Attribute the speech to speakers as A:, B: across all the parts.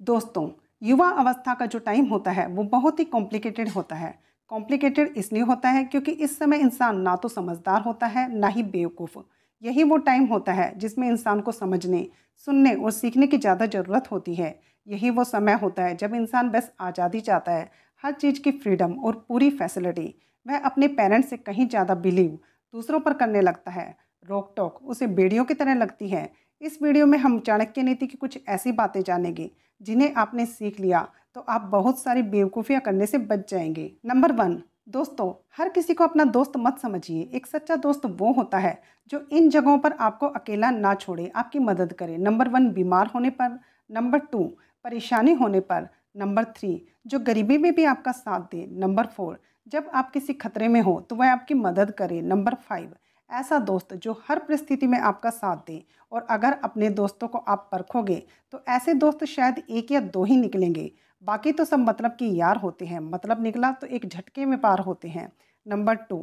A: दोस्तों, युवा अवस्था का जो टाइम होता है, वो बहुत ही कॉम्प्लिकेटेड होता है। कॉम्प्लिकेटेड इसलिए होता है क्योंकि इस समय इंसान ना तो समझदार होता है, ना ही बेवकूफ़। यही वो टाइम होता है जिसमें इंसान को समझने, सुनने और सीखने की ज़्यादा ज़रूरत होती है। यही वो समय होता है जब इंसान बस आज़ादी चाहता है, हर चीज़ की फ्रीडम और पूरी फैसिलिटी वह अपने पेरेंट्स से कहीं ज़्यादा बिलीव दूसरों पर करने लगता है। रोक टोक उसे बेड़ियों की तरह लगती है। इस वीडियो में हम चाणक्य नीति की कुछ ऐसी बातें जानेंगे, जिन्हें आपने सीख लिया तो आप बहुत सारी बेवकूफ़ियाँ करने से बच जाएँगे। नंबर वन, दोस्तों, हर किसी को अपना दोस्त मत समझिए। एक सच्चा दोस्त वो होता है, जो इन जगहों पर आपको अकेला ना छोड़े, आपकी मदद करे। नंबर वन, बीमार होने पर। नंबर टू, परेशानी होने पर। नंबर थ्री, जो गरीबी में भी आपका साथ दे। नंबर फोर, जब आप किसी खतरे में हो तो वह आपकी मदद करे। नंबर फाइव ऐसा दोस्त जो हर परिस्थिति में आपका साथ दे और अगर अपने दोस्तों को आप परखोगे तो ऐसे दोस्त शायद एक या दो ही निकलेंगे। बाकी तो सब मतलब कि यार होते हैं मतलब निकला तो एक झटके में पार होते हैं। नंबर टू,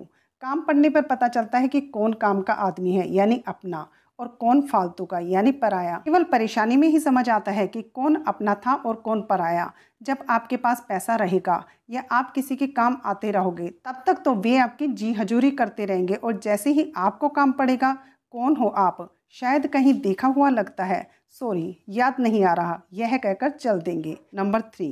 A: काम पढ़ने पर पता चलता है कि कौन काम का आदमी है, यानी अपना। और कौन फालतू का, यानी पराया। केवल परेशानी में ही समझ आता है कि कौन अपना था और कौन पराया। जब आपके पास पैसा रहेगा या आप किसी के काम आते रहोगे, तब तक तो वे आपकी जी हजूरी करते रहेंगे और जैसे ही आपको काम पड़ेगा, कौन हो आप? शायद कहीं देखा हुआ लगता है। सॉरी, याद नहीं आ रहा। यह कहकर चल देंगे। नंबर थ्री,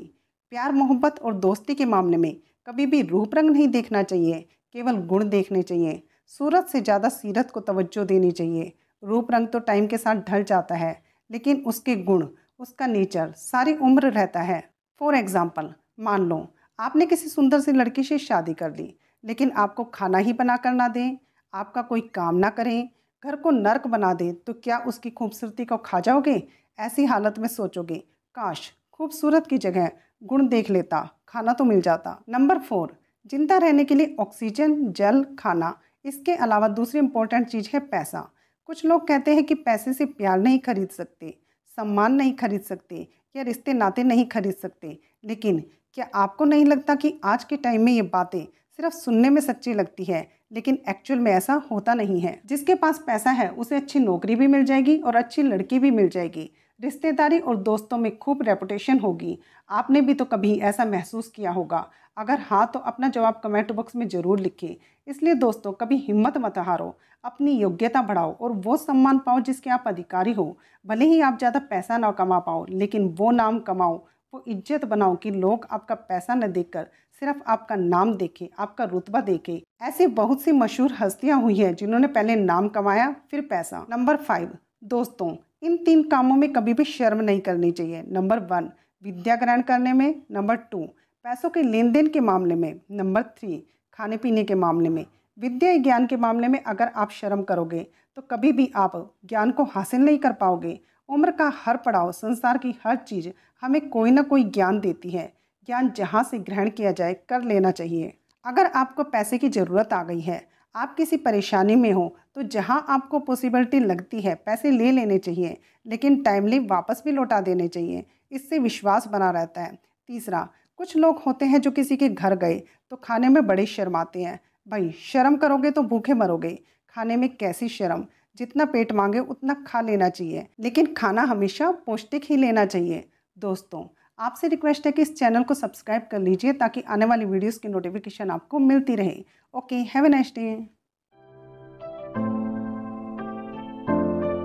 A: प्यार, मोहब्बत और दोस्ती के मामले में कभी भी रूप रंग नहीं देखना चाहिए, केवल गुण देखने चाहिए। सूरत से ज़्यादा सीरत को तवज्जो देनी चाहिए। रूप रंग तो टाइम के साथ ढल जाता है, लेकिन उसके गुण, उसका नेचर, सारी उम्र रहता है। फॉर एग्ज़ाम्पल मान लो, आपने किसी सुंदर सी लड़की से शादी कर ली, लेकिन आपको खाना ही बना कर ना दें, आपका कोई काम ना करें, घर को नर्क बना दें तो क्या उसकी खूबसूरती को खा जाओगे? ऐसी हालत में सोचोगे, काश, खूबसूरत की जगह गुण देख लेता, खाना तो मिल जाता। नंबर फोर ज़िंदा रहने के लिए ऑक्सीजन जल खाना, इसके अलावा दूसरी इंपॉर्टेंट चीज़ है पैसा। कुछ लोग कहते हैं कि पैसे से प्यार नहीं खरीद सकते, सम्मान नहीं खरीद सकते, या रिश्ते नाते नहीं खरीद सकते। लेकिन क्या आपको नहीं लगता कि आज के टाइम में ये बातें सिर्फ़ सुनने में सच्ची लगती है, लेकिन एक्चुअल में ऐसा होता नहीं है? जिसके पास पैसा है, उसे अच्छी नौकरी भी मिल जाएगी और अच्छी लड़की भी मिल जाएगी। रिश्तेदारी और दोस्तों में खूब रेपुटेशन होगी। आपने भी तो कभी ऐसा महसूस किया होगा। अगर हाँ तो अपना जवाब कमेंट बॉक्स में ज़रूर लिखें। इसलिए दोस्तों, कभी हिम्मत मत हारो। अपनी योग्यता बढ़ाओ और वो सम्मान पाओ जिसके आप अधिकारी हो। भले ही आप ज़्यादा पैसा ना कमा पाओ, लेकिन वो नाम कमाओ, वो इज़्ज़त बनाओ कि लोग आपका पैसा न देखकर सिर्फ़ आपका नाम देखें, आपका रुतबा देखें। ऐसी बहुत सी मशहूर हस्तियाँ हुई हैं जिन्होंने पहले नाम कमाया, फिर पैसा। नंबर फाइव दोस्तों इन तीन कामों में कभी भी शर्म नहीं करनी चाहिए। नंबर वन, विद्या ग्रहण करने में। नंबर टू, पैसों के लेन देन के मामले में। नंबर थ्री खाने पीने के मामले में। विद्या ज्ञान के मामले में अगर आप शर्म करोगे तो कभी भी आप ज्ञान को हासिल नहीं कर पाओगे। उम्र का हर पड़ाव, संसार की हर चीज़ हमें कोई ना कोई ज्ञान देती है। ज्ञान जहाँ से ग्रहण किया जाए, कर लेना चाहिए। अगर आपको पैसे की ज़रूरत आ गई है आप किसी परेशानी में हो तो जहाँ आपको पॉसिबिलिटी लगती है, पैसे ले लेने चाहिए, लेकिन टाइमली वापस भी लौटा देने चाहिए। इससे विश्वास बना रहता है। तीसरा, कुछ लोग होते हैं जो किसी के घर गए तो खाने में बड़े शर्माते हैं। भाई, शर्म करोगे तो भूखे मरोगे। खाने में कैसी शर्म? जितना पेट मांगे, उतना खा लेना चाहिए। लेकिन खाना हमेशा पौष्टिक ही लेना चाहिए। दोस्तों आपसे रिक्वेस्ट है कि इस चैनल को सब्सक्राइब कर लीजिए ताकि आने वाली वीडियोस की नोटिफिकेशन आपको मिलती रहे। Okay have a nice day